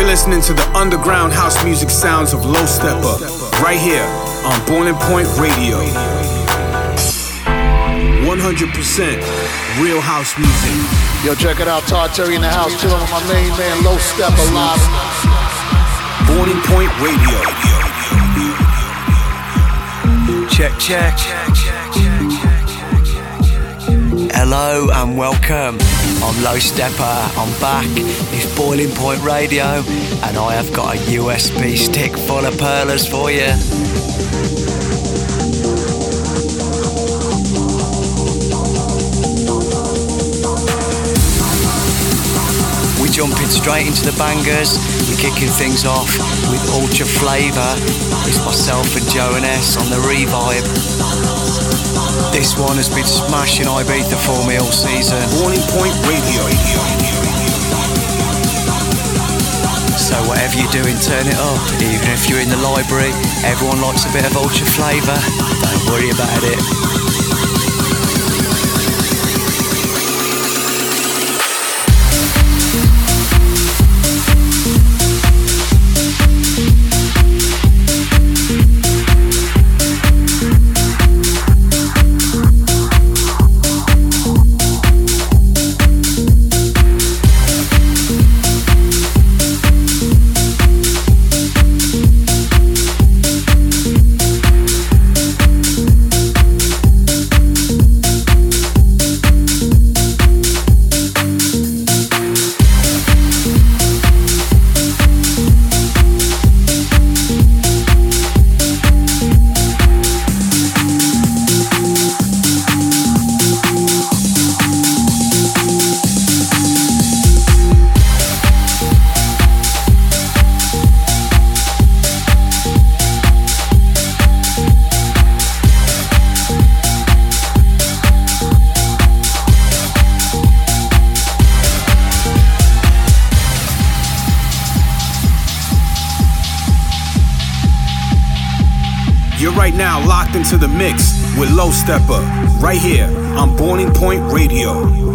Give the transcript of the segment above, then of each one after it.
You're listening to the underground house music sounds of Low Steppa, right here on Boiling Point Radio. 100% real house music. Yo, check it out. Todd Terry in the house, chilling with my main man, Low Steppa live. Boiling Point Radio. Check, check. Hello and welcome. I'm Low Steppa, I'm back. It's Boiling Point Radio, and I have got a USB stick full of perlers for you. We're jumping straight into the bangers. We're kicking things off with Ultra Flavor. It's myself and Joe and S on the revive. This one has been smashing Ibiza for me all season. Boiling Point Radio. So whatever you're doing, turn it up. Even if you're in the library, everyone likes a bit of ultra flavour. Don't worry about it. Into the mix with Low Steppa right here on Boiling Point Radio.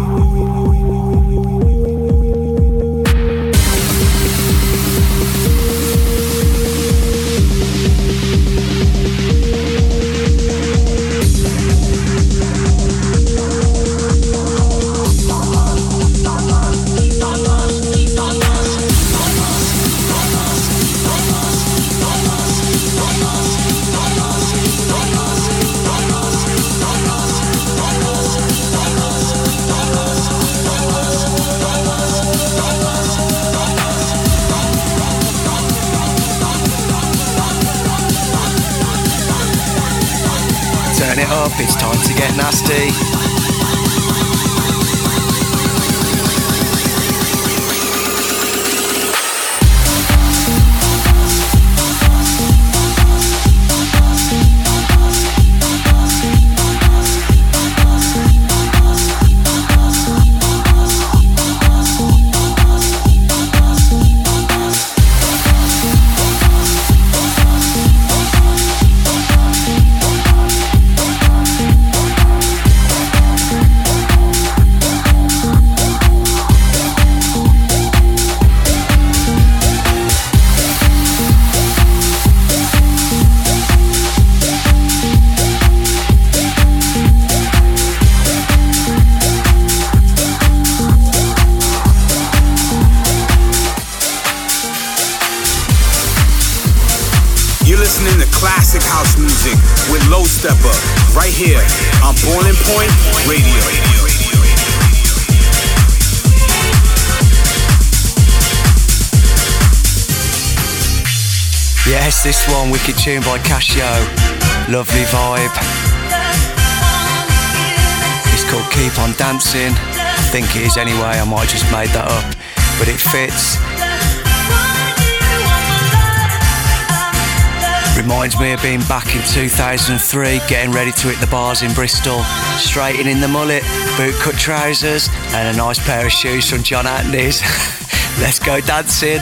Get nasty. Right here on Boiling Point Radio. Yes, this one, Wicked Tune by Casio. Lovely vibe. It's called Keep On Dancing. I think it is anyway, I might have just made that up. But it fits. Reminds me of being back in 2003, getting ready to hit the bars in Bristol, straightening the mullet, boot cut trousers, and a nice pair of shoes from John Anthony's. Let's go. Dancing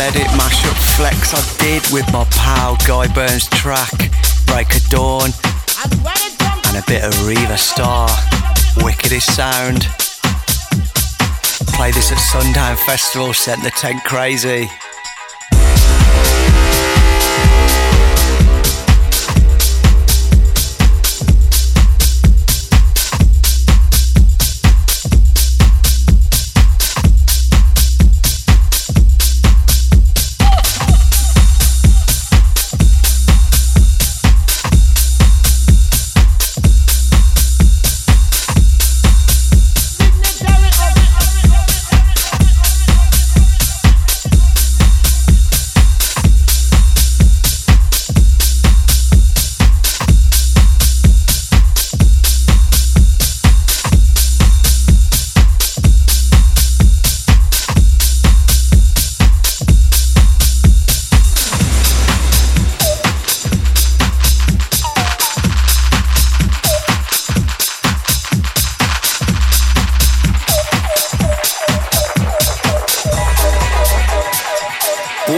little edit mashup flex I did with my pal Guy Burns track, Break of Dawn, and a bit of Riva Starr, wickedest sound. Play this at Sundown Festival, sent the tent crazy.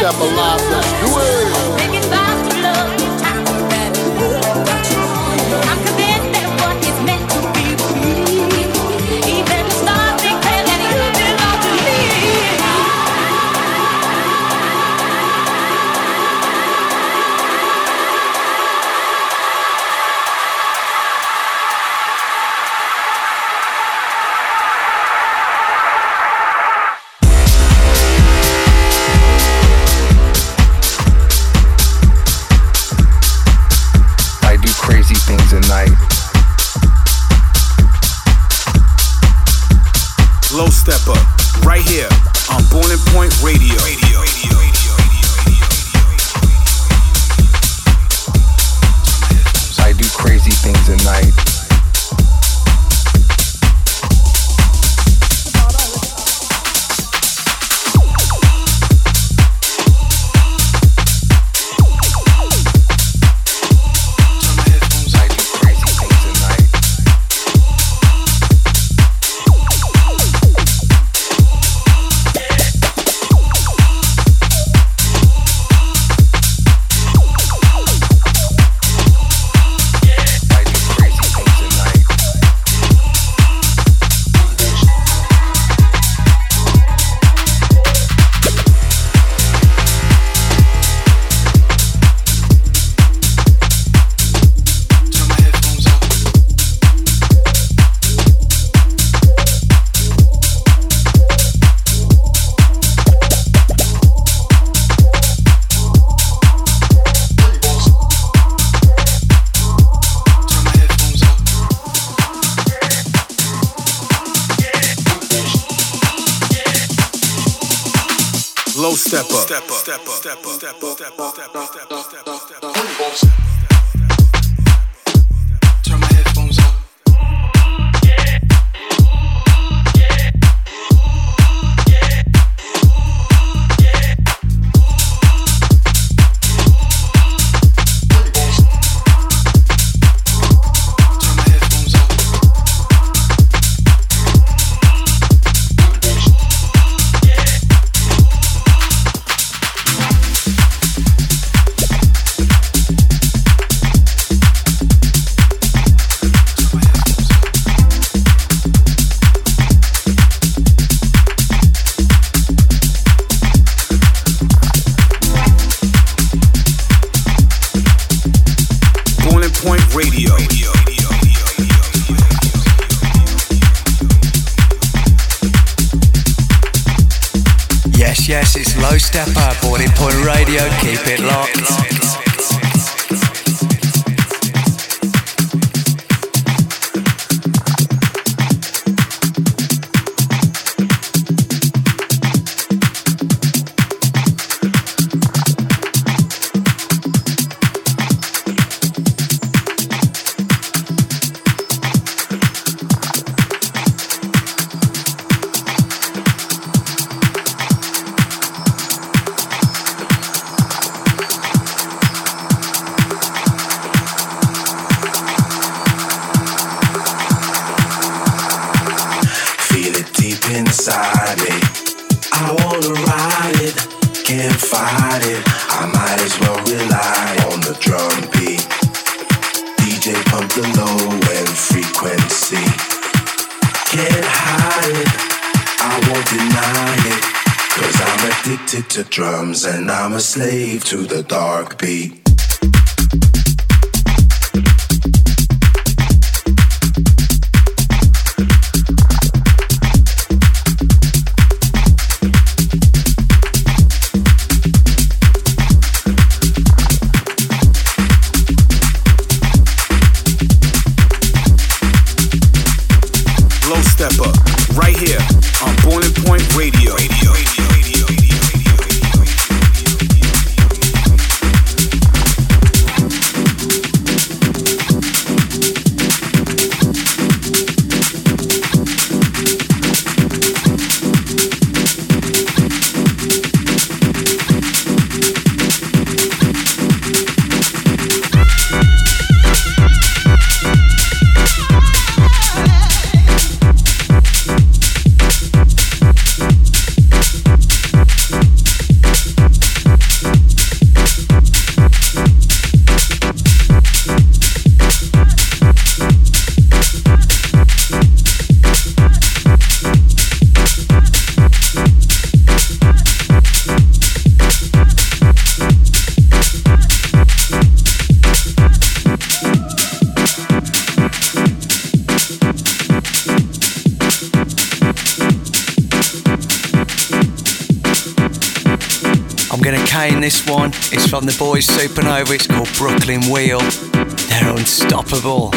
step alive. Step Up, right here on Boiling Point Radio. radio, radio, radio. I do crazy things at night. A slave to the this one is from the boys Supernova. It's called Brooklyn Wheel. They're unstoppable.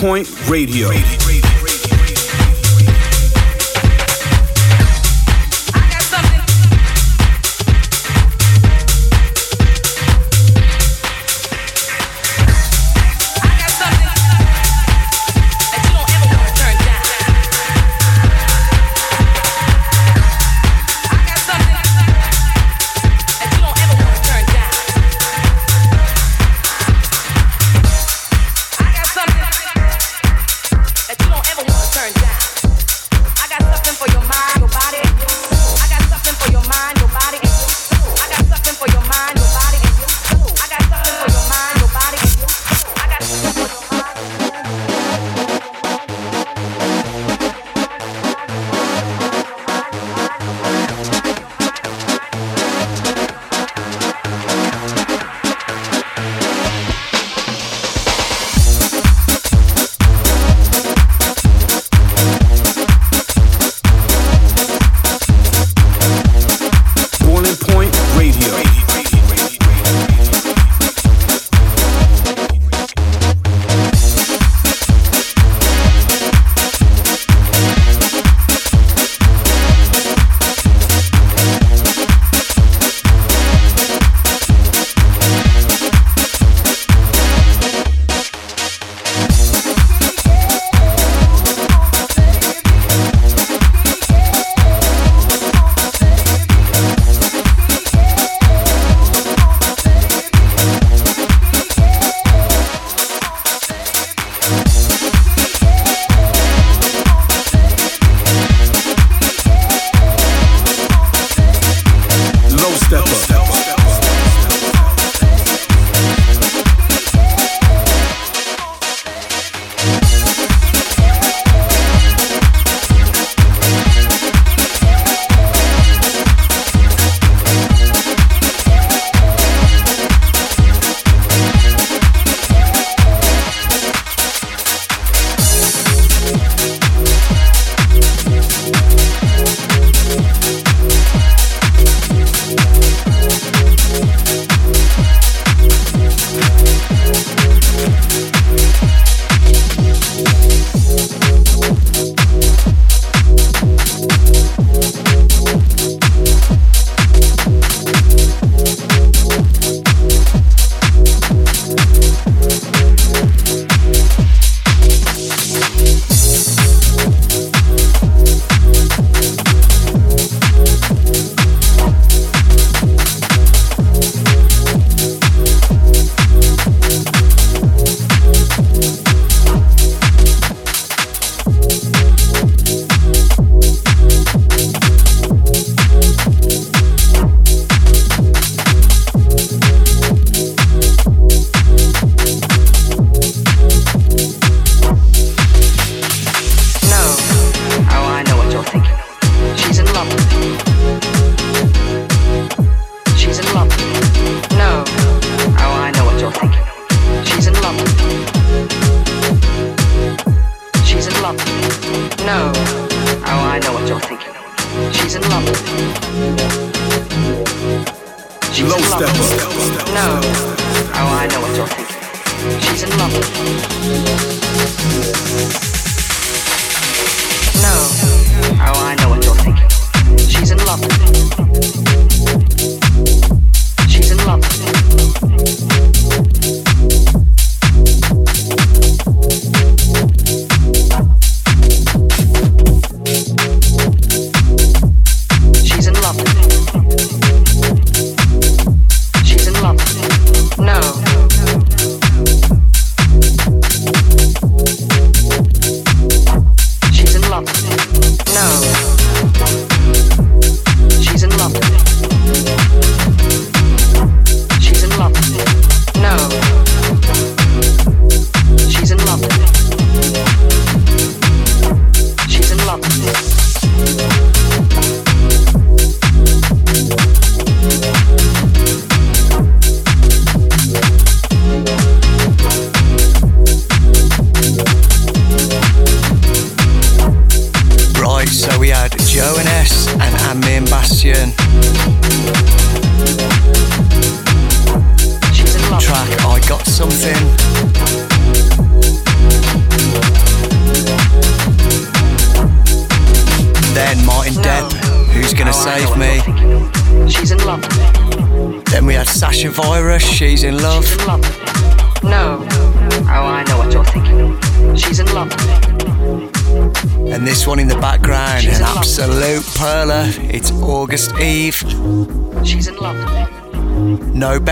Point Radio. Radio.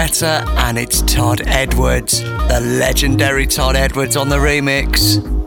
And it's Todd Edwards, the legendary Todd Edwards on the remix.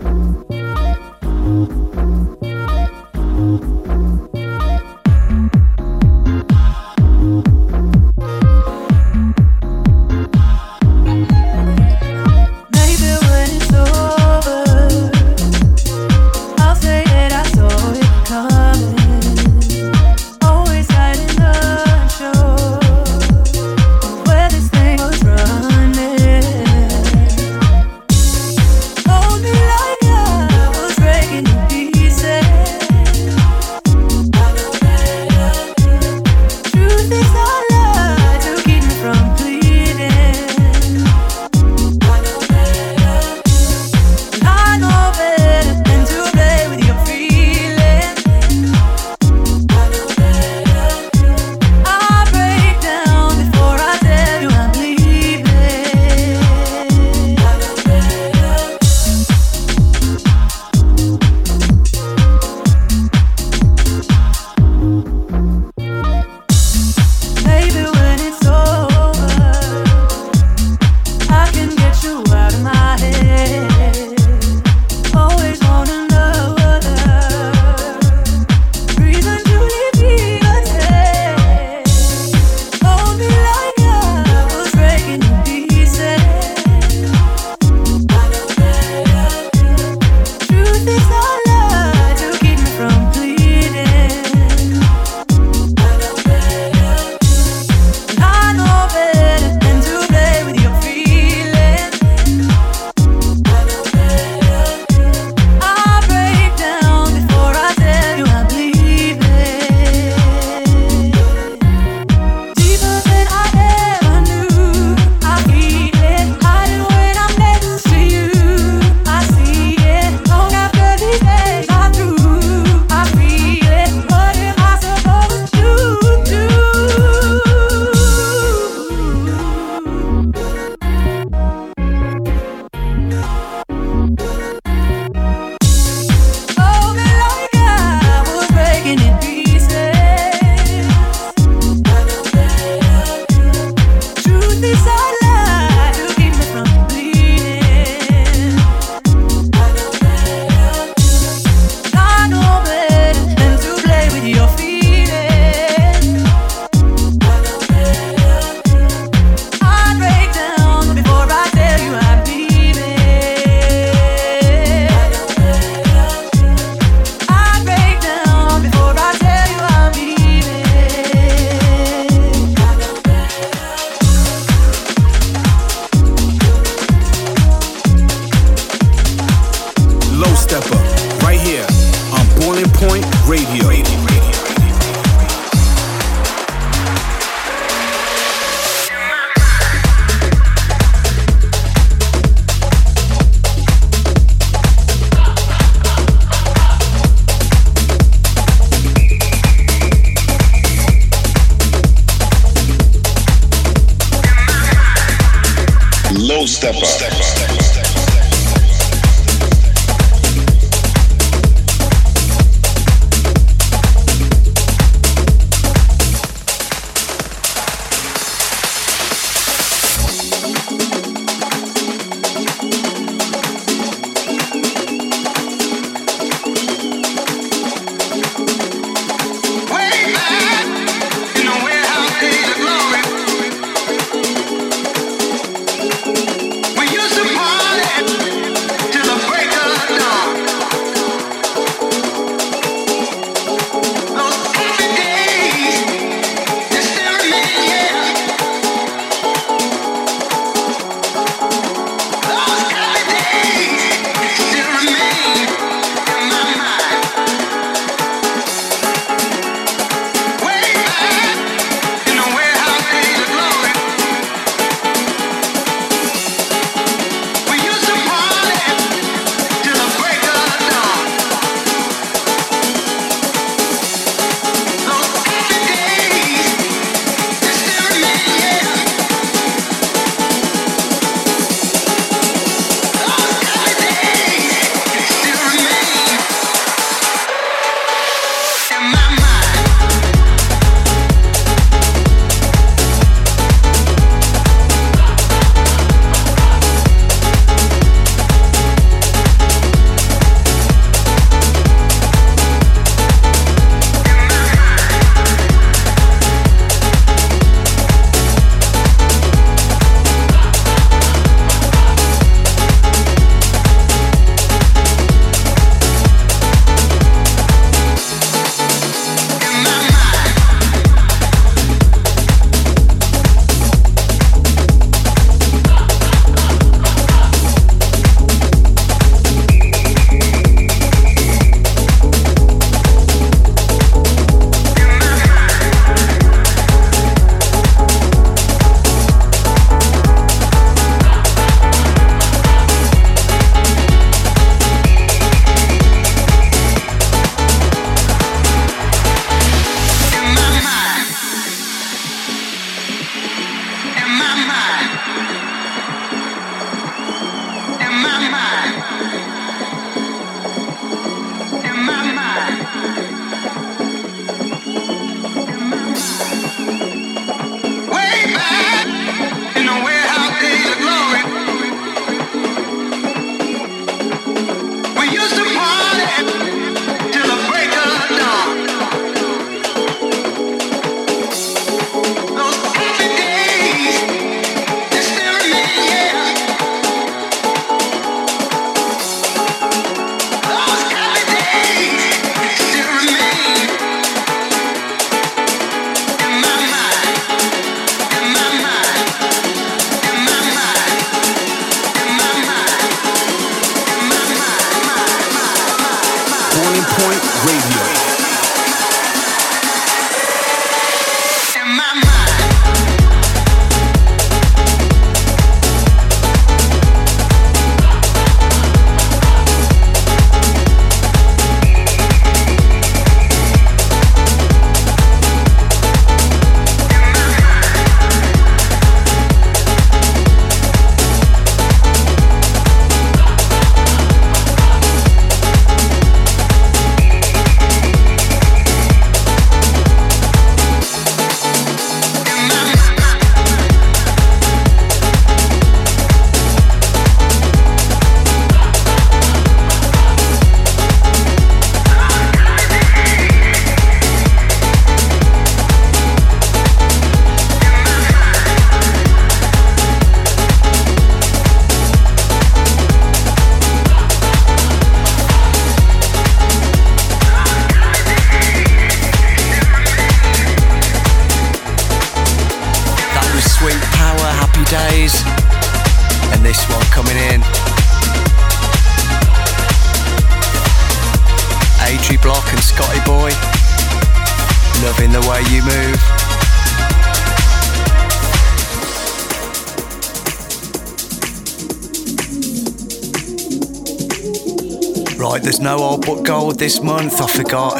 No old but gold this month, I forgot.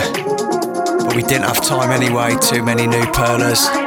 But we didn't have time anyway, too many new perlers.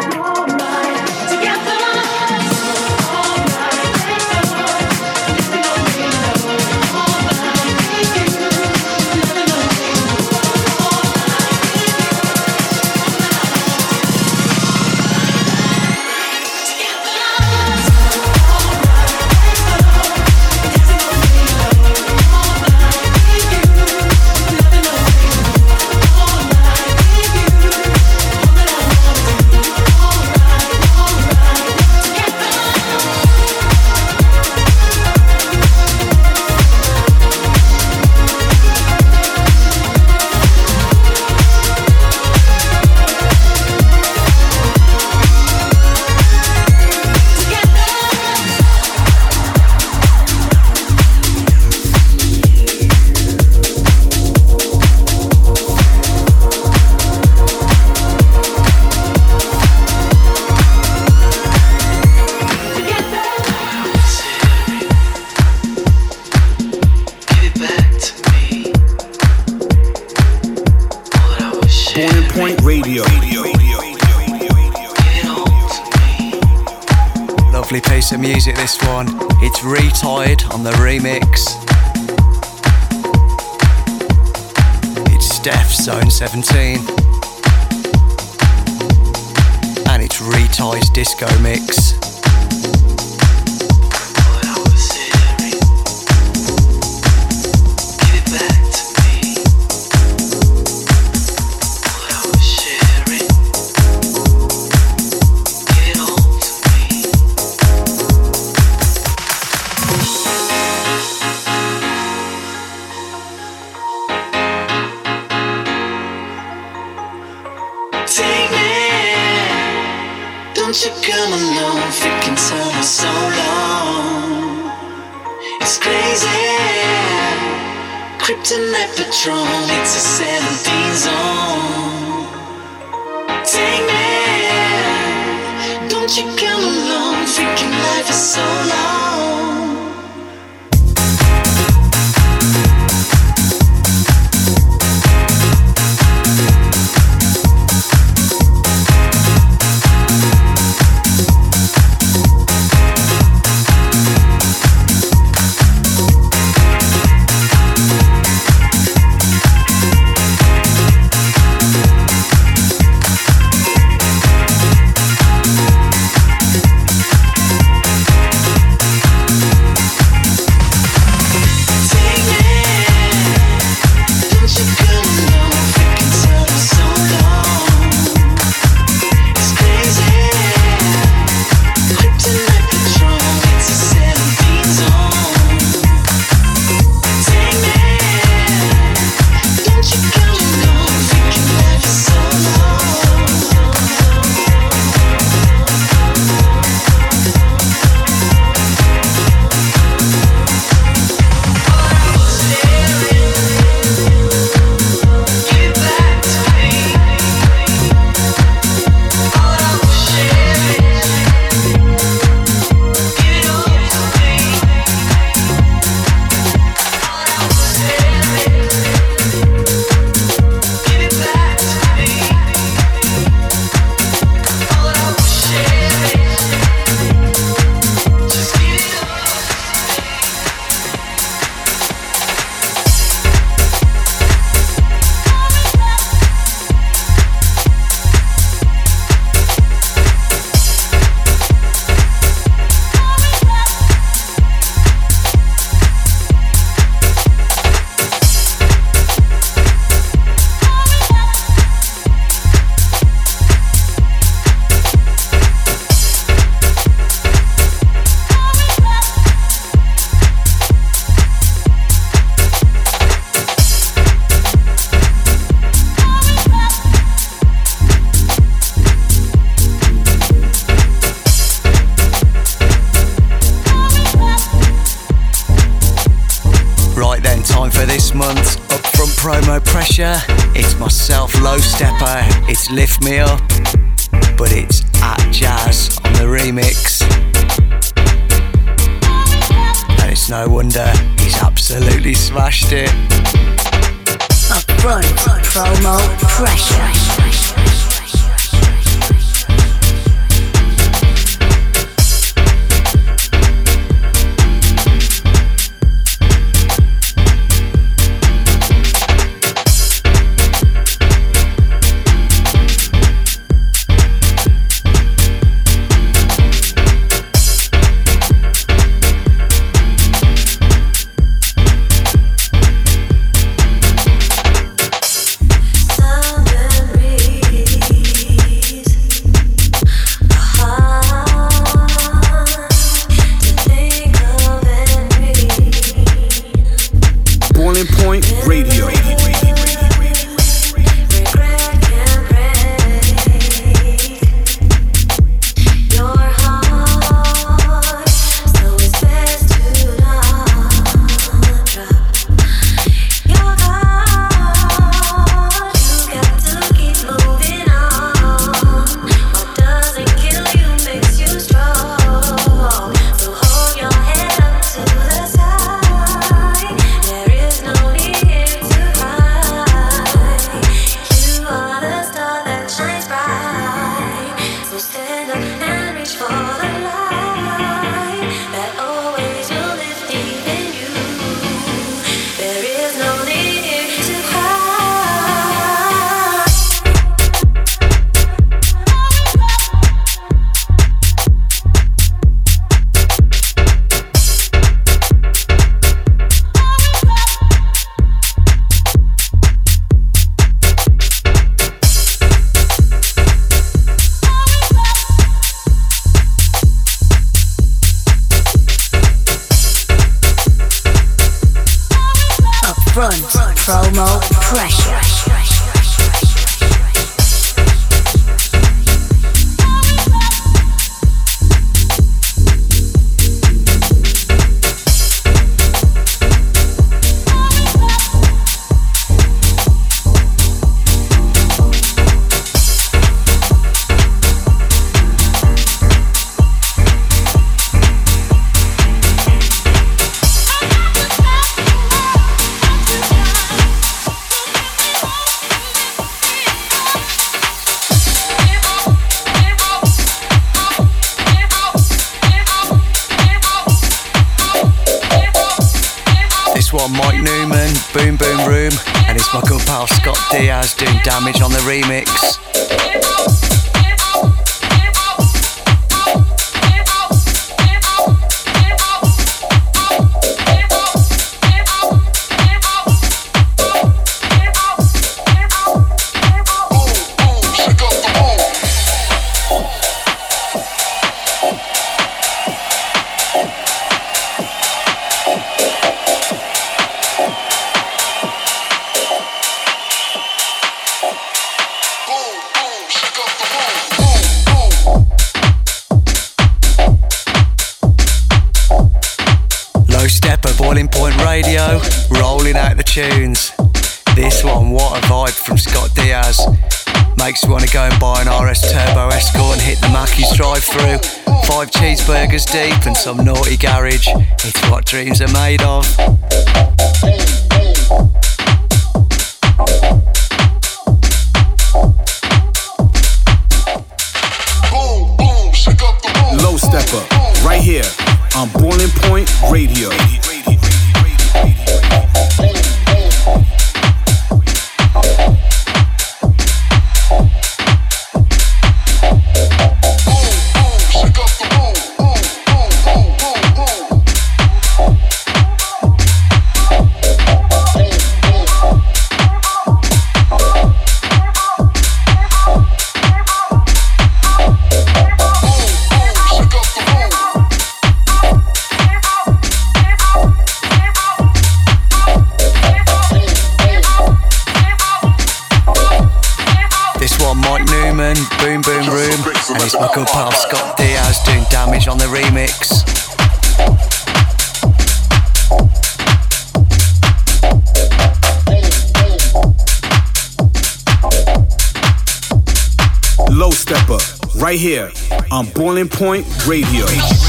Lift dreams are Boiling Point Radio.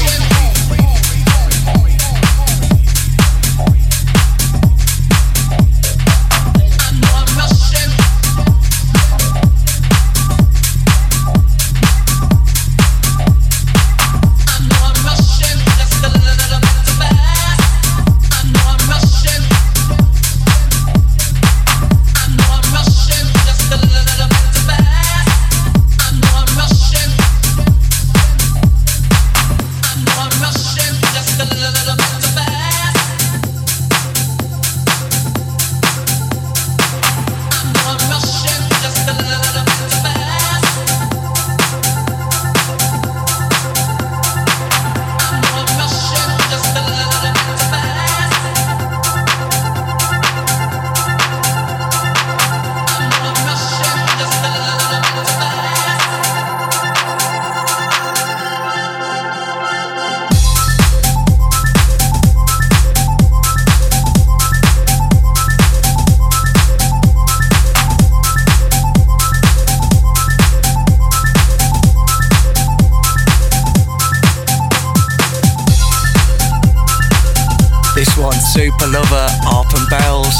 super lover, Harp and Bells.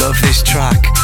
Love this track.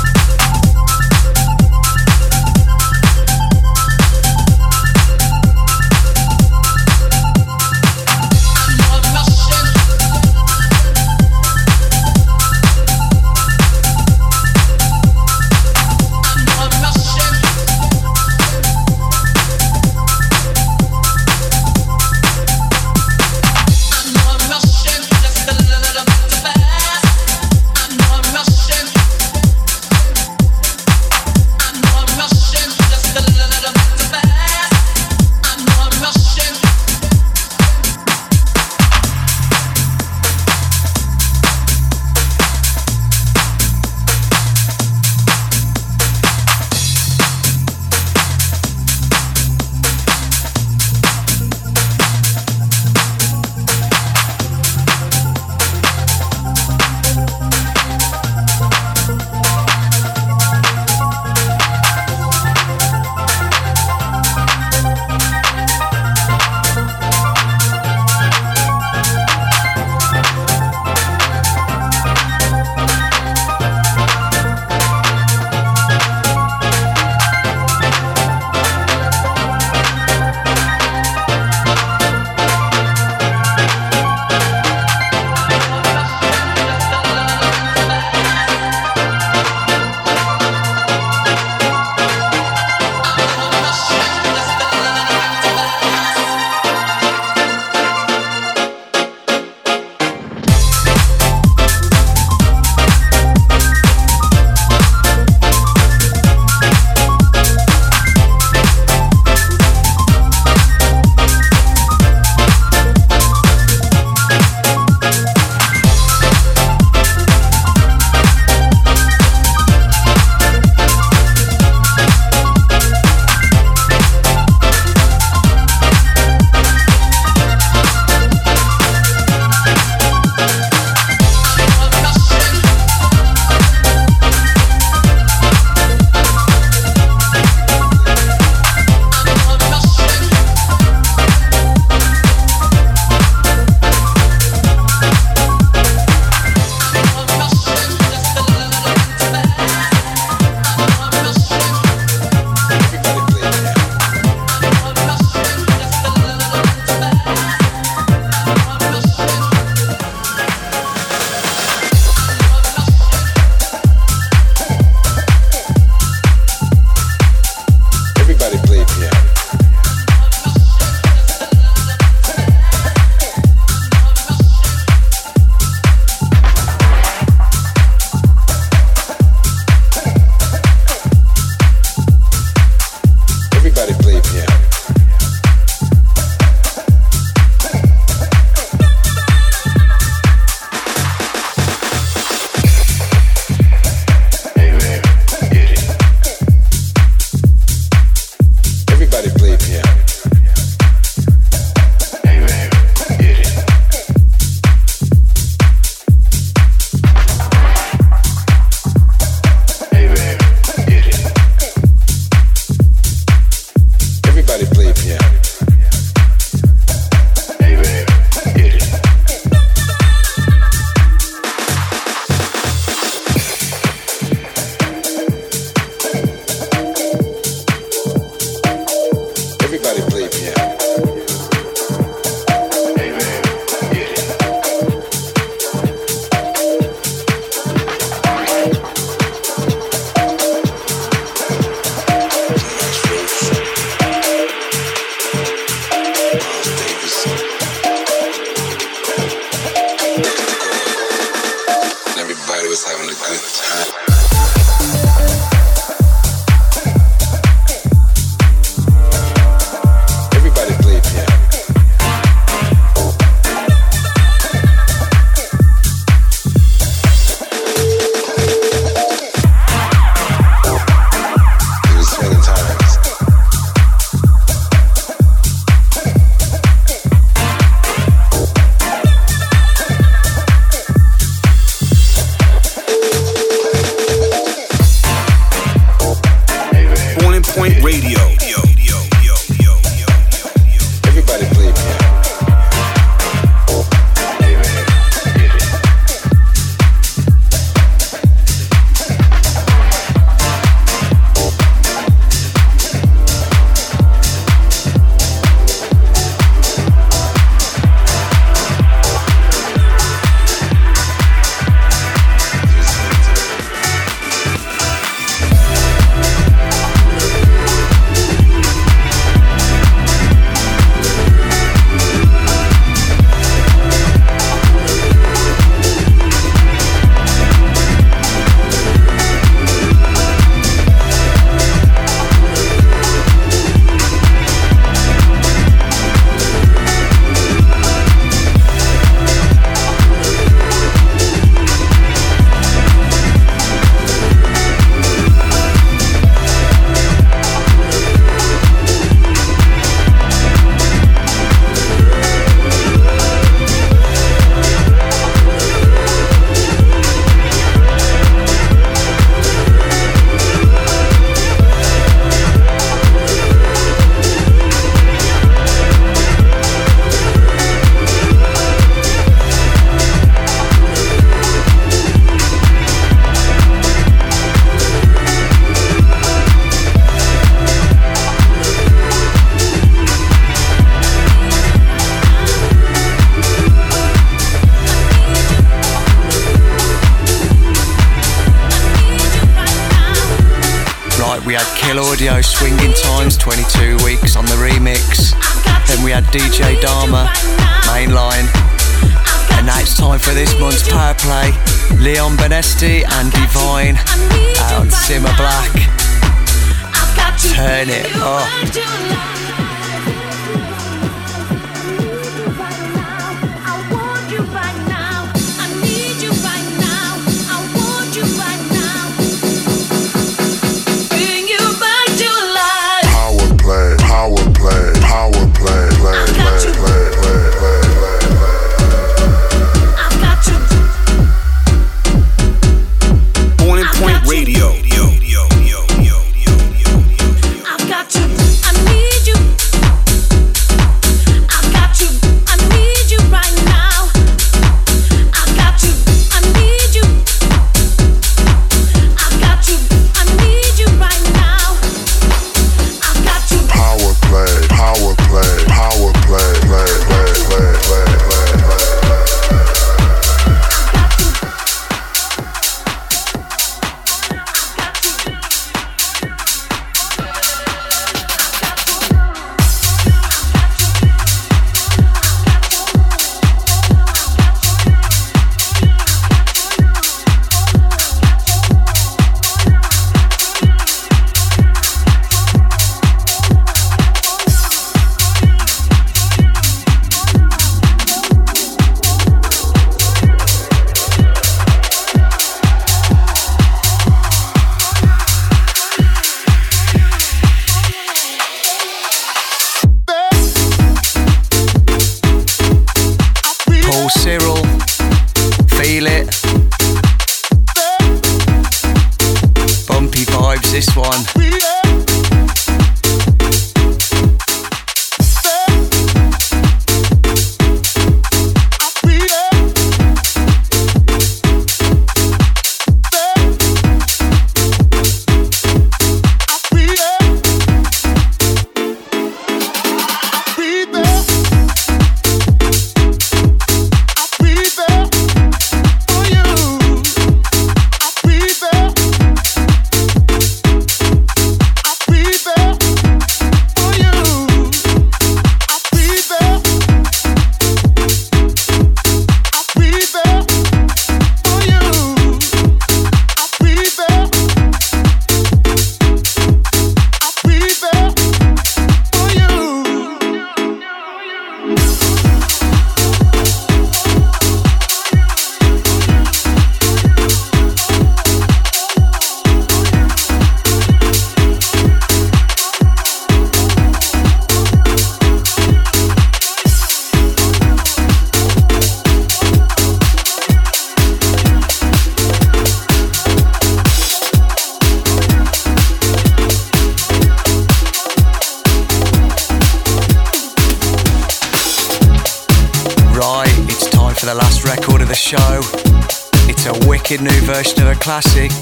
Classic.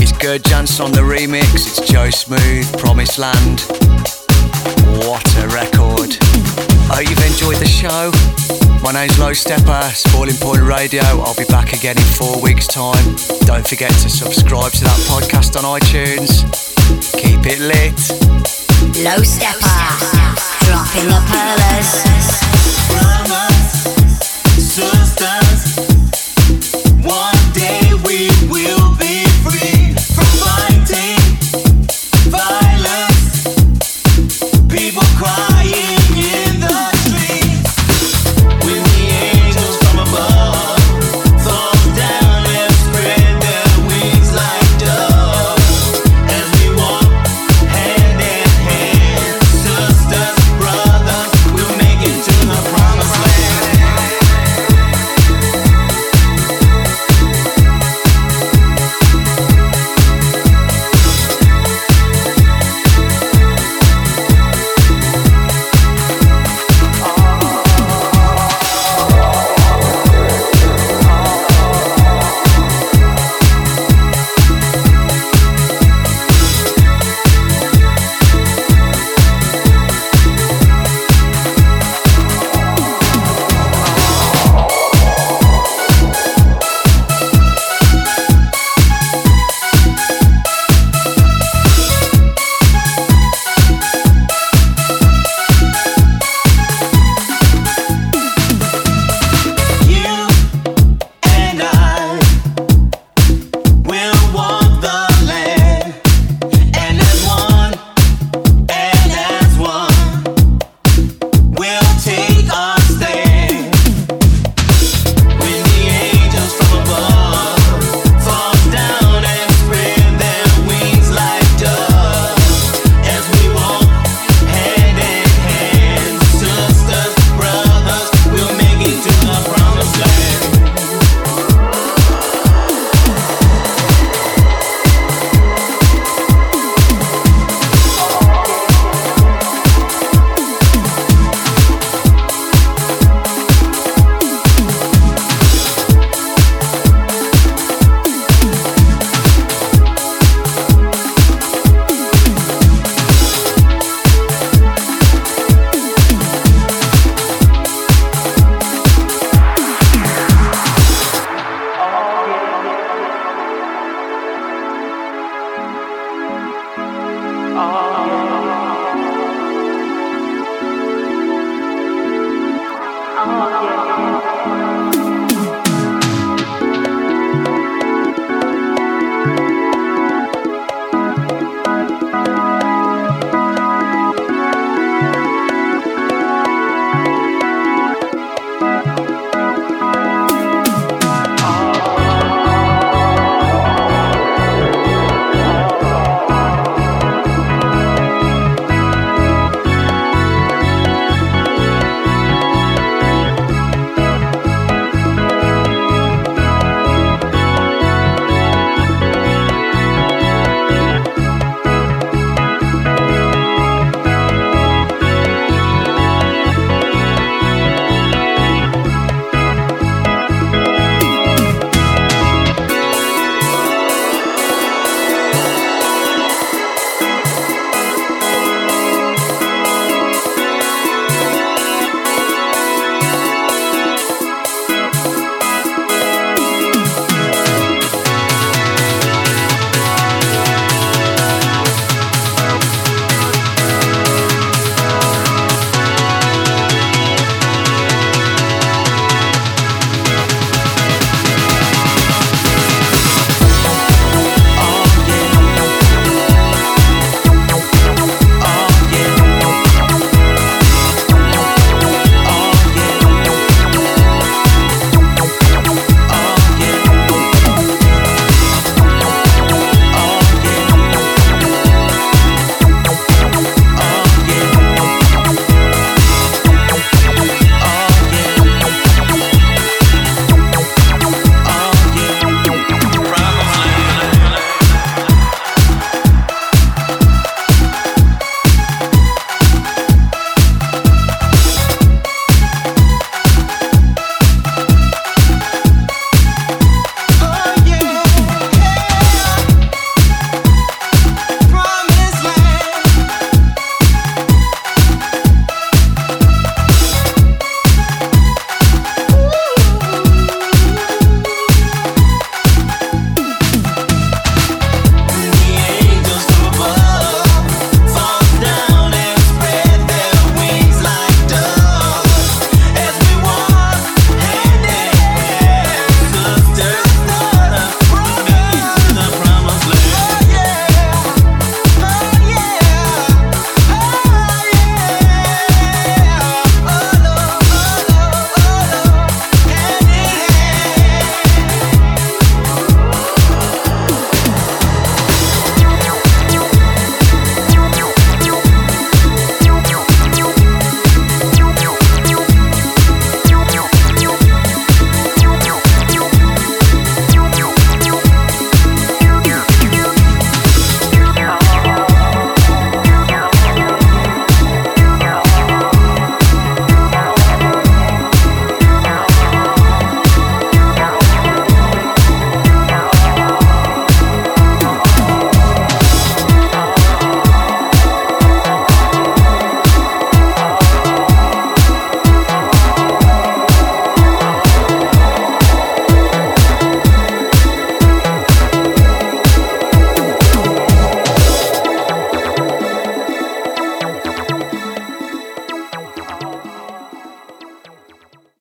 It's Gerd Janson on the remix, it's Joe Smooth, Promised Land. What a record. I hope you've enjoyed the show. My name's Low Steppa, Boiling Point Radio. I'll be back again in four weeks' time. Don't forget to subscribe to that podcast on iTunes. Keep it lit. Low Steppa. Dropping the pearlers.